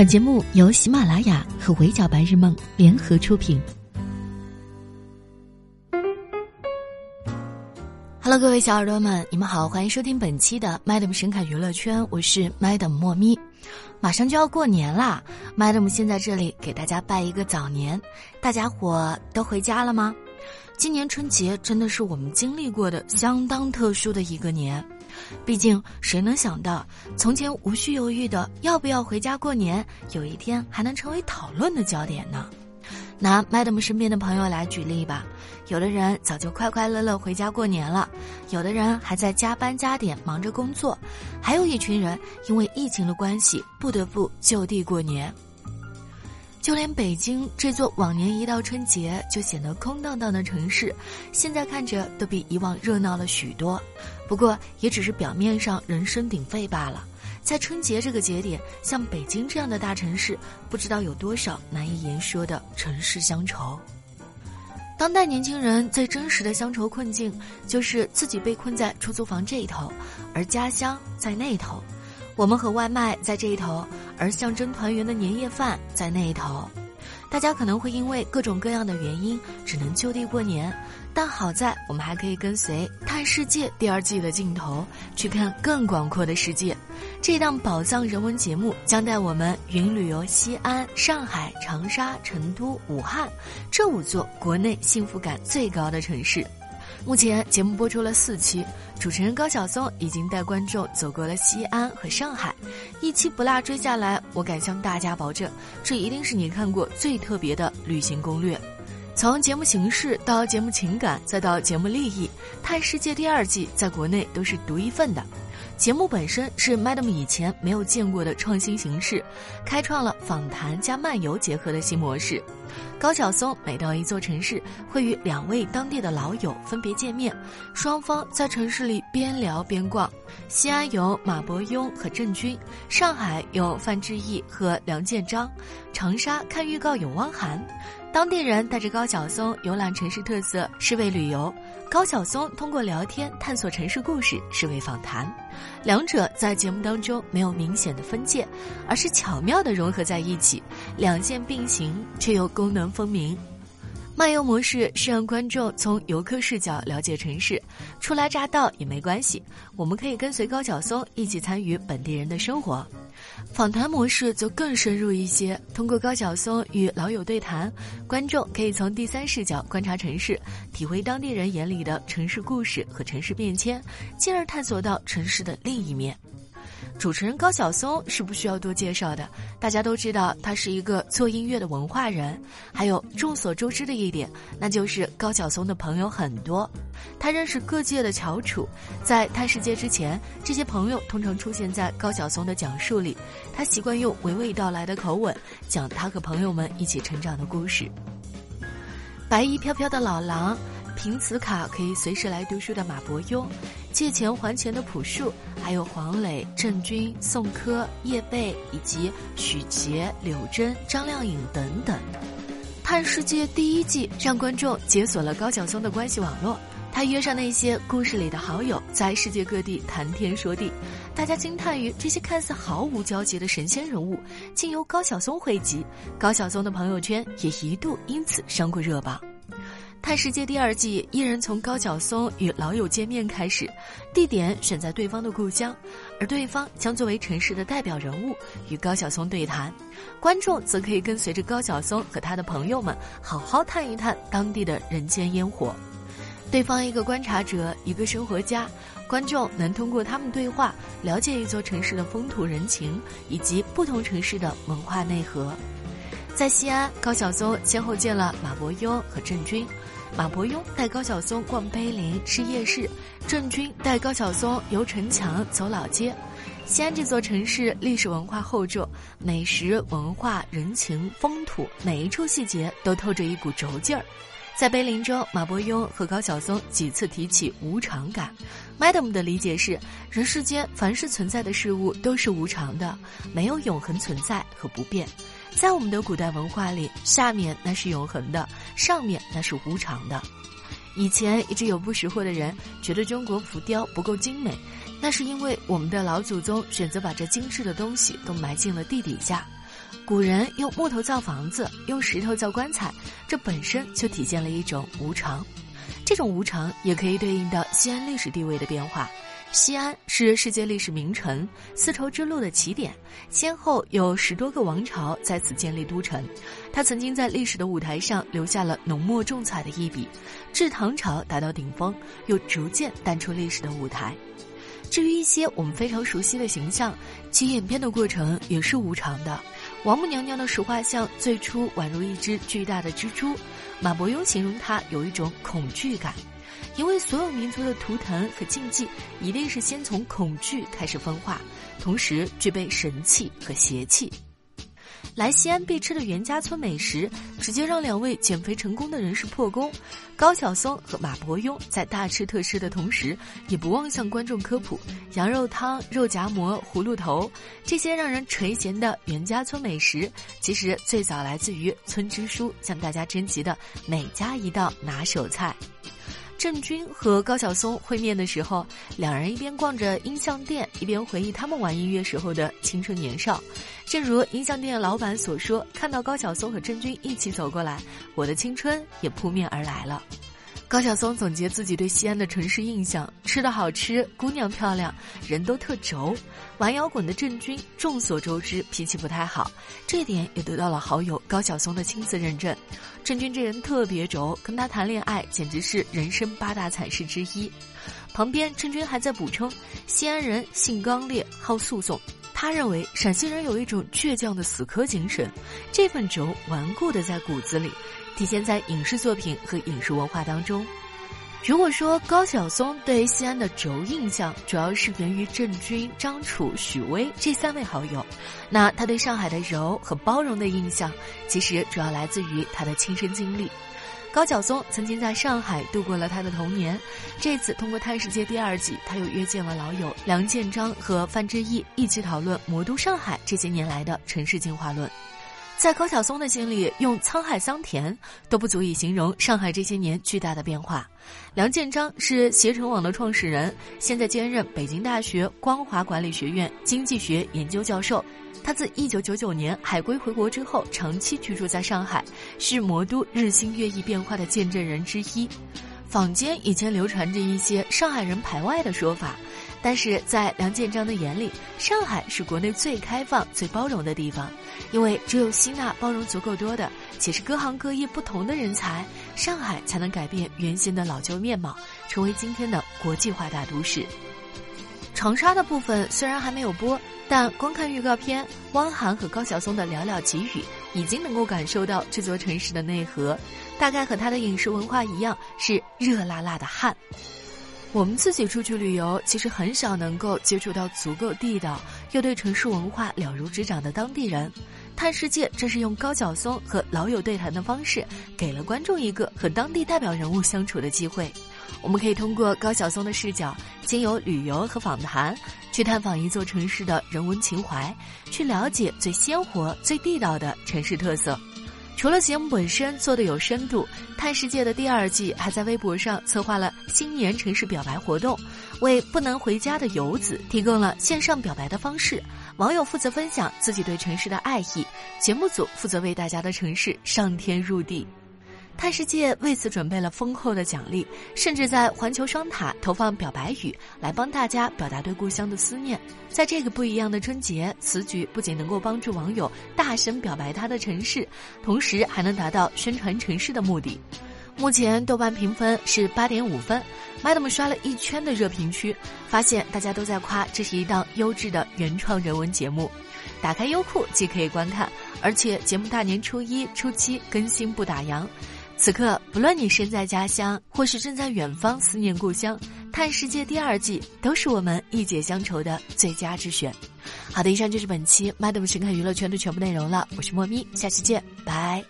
本节目由喜马拉雅和围剿白日梦联合出品。Hello，各位小耳朵们，你们好，欢迎收听本期的 Madam 神侃娱乐圈，我是 Madam 莫咪。马上就要过年啦，Madam 先在这里给大家拜一个早年，大家伙都回家了吗？今年春节真的是我们经历过的相当特殊的一个年。毕竟，谁能想到，从前无需犹豫的要不要回家过年，有一天还能成为讨论的焦点呢？拿 Madam 身边的朋友来举例吧，有的人早就快快乐乐回家过年了，有的人还在加班加点忙着工作，还有一群人因为疫情的关系不得不就地过年。就连北京这座往年一到春节就显得空荡荡的城市，现在看着都比以往热闹了许多。不过，也只是表面上人声鼎沸罢了。在春节这个节点，像北京这样的大城市，不知道有多少难以言说的城市乡愁。当代年轻人最真实的乡愁困境，就是自己被困在出租房这一头，而家乡在那头。我们和外卖在这一头，而象征团圆的年夜饭在那一头。大家可能会因为各种各样的原因，只能就地过年。但好在我们还可以跟随《探世界》第二季的镜头，去看更广阔的世界。这档宝藏人文节目将带我们云旅游西安、上海、长沙、成都、武汉这五座国内幸福感最高的城市。目前节目播出了四期，主持人高晓松已经带观众走过了西安和上海，一期不落追下来，我敢向大家保证，这一定是你看过最特别的旅行攻略。从节目形式到节目情感，再到节目利益，《探世界》第二季在国内都是独一份的。节目本身是 Madam 以前没有见过的创新形式，开创了访谈加漫游结合的新模式。高晓松每到一座城市，会与两位当地的老友分别见面，双方在城市里边聊边逛。西安有马伯庸和郑钧，上海有范志毅和梁建章，长沙看预告有汪涵。当地人带着高晓松游览城市特色，是为旅游；高晓松通过聊天探索城市故事，是为访谈。两者在节目当中没有明显的分界，而是巧妙的融合在一起，两线并行却又功能分明。漫游模式是让观众从游客视角了解城市，初来乍到也没关系，我们可以跟随高晓松一起参与本地人的生活。访谈模式则更深入一些，通过高晓松与老友对谈，观众可以从第三视角观察城市，体会当地人眼里的城市故事和城市变迁，进而探索到城市的另一面。主持人高晓松是不需要多介绍的，大家都知道他是一个做音乐的文化人。还有众所周知的一点，那就是高晓松的朋友很多，他认识各界的翘楚。在他世界之前，这些朋友通常出现在高晓松的讲述里，他习惯用娓娓道来的口吻讲他和朋友们一起成长的故事。白衣飘飘的老狼。凭此卡可以随时来读书的马伯庸，借钱还钱的朴树，还有黄磊、郑钧、宋柯、叶蓓以及许杰、柳真、张靓颖等等。探世界第一季让观众解锁了高晓松的关系网络，他约上那些故事里的好友，在世界各地谈天说地，大家惊叹于这些看似毫无交集的神仙人物，竟由高晓松汇集。高晓松的朋友圈也一度因此上过热榜。《探世界》第二季依然从高晓松与老友见面开始，地点选在对方的故乡，而对方将作为城市的代表人物与高晓松对谈，观众则可以跟随着高晓松和他的朋友们好好探一探当地的人间烟火。对方一个观察者，一个生活家，观众能通过他们对话了解一座城市的风土人情以及不同城市的文化内核。在西安，高晓松先后见了马伯庸和郑钧。马伯庸带高晓松逛碑林、吃夜市，郑钧带高晓松游城墙、走老街。西安这座城市历史文化厚重，美食、文化、人情、风土，每一处细节都透着一股轴劲儿。在碑林中，马伯庸和高晓松几次提起无常感。Madam 的理解是：人世间凡是存在的事物都是无常的，没有永恒存在和不变。在我们的古代文化里，下面那是永恒的，上面那是无常的。以前一直有不识货的人觉得中国浮雕不够精美，那是因为我们的老祖宗选择把这精致的东西都埋进了地底下。古人用木头造房子，用石头造棺材，这本身就体现了一种无常。这种无常也可以对应到西安历史地位的变化。西安是世界历史名城，丝绸之路的起点，先后有十多个王朝在此建立都城。它曾经在历史的舞台上留下了浓墨重彩的一笔，至唐朝达到顶峰，又逐渐淡出历史的舞台。至于一些我们非常熟悉的形象，其演变的过程也是无常的。王母娘娘的石画像最初宛如一只巨大的蜘蛛，马伯庸形容它有一种恐惧感。因为所有民族的图腾和禁忌，一定是先从恐惧开始分化，同时具备神气和邪气。来西安必吃的袁家村美食，直接让两位减肥成功的人士破功。高晓松和马伯庸在大吃特吃的同时，也不忘向观众科普羊肉汤、肉夹馍、葫芦头这些让人垂涎的袁家村美食，其实最早来自于村支书向大家征集的每家一道拿手菜。郑钧和高晓松会面的时候，两人一边逛着音像店，一边回忆他们玩音乐时候的青春年少。正如音像店老板所说：“看到高晓松和郑钧一起走过来，我的青春也扑面而来了。”高晓松总结自己对西安的城市印象：吃的好吃，姑娘漂亮，人都特轴。玩摇滚的郑钧众所周知脾气不太好，这点也得到了好友高晓松的亲自认证。郑钧这人特别轴，跟他谈恋爱简直是人生八大惨事之一。旁边郑钧还在补充：西安人性刚烈，好诉讼。他认为陕西人有一种倔强的死磕精神，这份轴顽固的在骨子里。体现在影视作品和影视文化当中。如果说高晓松对西安的轴印象主要是源于郑钧、张楚、许巍这三位好友，那他对上海的柔和包容的印象，其实主要来自于他的亲身经历。高晓松曾经在上海度过了他的童年，这次通过《探世界》第二季，他又约见了老友梁建章和范志毅，一起讨论魔都上海这些年来的城市进化论。在高晓松的心里，用沧海桑田都不足以形容上海这些年巨大的变化。梁建章是携程网的创始人，现在兼任北京大学光华管理学院经济学研究教授。他自1999年海归回国之后，长期居住在上海，是魔都日新月异变化的见证人之一。坊间以前流传着一些上海人排外的说法。但是在梁建章的眼里，上海是国内最开放、最包容的地方，因为只有吸纳包容足够多的，且是各行各业不同的人才，上海才能改变原先的老旧面貌，成为今天的国际化大都市。长沙的部分虽然还没有播，但光看预告片，汪涵和高晓松的寥寥几语，已经能够感受到这座城市的内核，大概和他的饮食文化一样，是热辣辣的汗。我们自己出去旅游，其实很少能够接触到足够地道又对城市文化了如指掌的当地人。探世界正是用高晓松和老友对谈的方式，给了观众一个和当地代表人物相处的机会。我们可以通过高晓松的视角，经由旅游和访谈，去探访一座城市的人文情怀，去了解最鲜活、最地道的城市特色。除了节目本身做的有深度，《探世界》的第二季还在微博上策划了新年城市表白活动，为不能回家的游子提供了线上表白的方式。网友负责分享自己对城市的爱意，节目组负责为大家的城市上天入地。探世界为此准备了丰厚的奖励，甚至在环球双塔投放表白语，来帮大家表达对故乡的思念。在这个不一样的春节，此举不仅能够帮助网友大声表白他的城市，同时还能达到宣传城市的目的。目前豆瓣评分是八点五分，Madam 刷了一圈的热评区，发现大家都在夸这是一档优质的原创人文节目。打开优酷即可以观看，而且节目大年初一、初七更新不打烊。此刻，不论你身在家乡，或是正在远方思念故乡，《探世界》第二季都是我们一解乡愁的最佳之选。好的，以上就是本期 Madam 神看娱乐圈的全部内容了。我是莫咪，下期见，拜。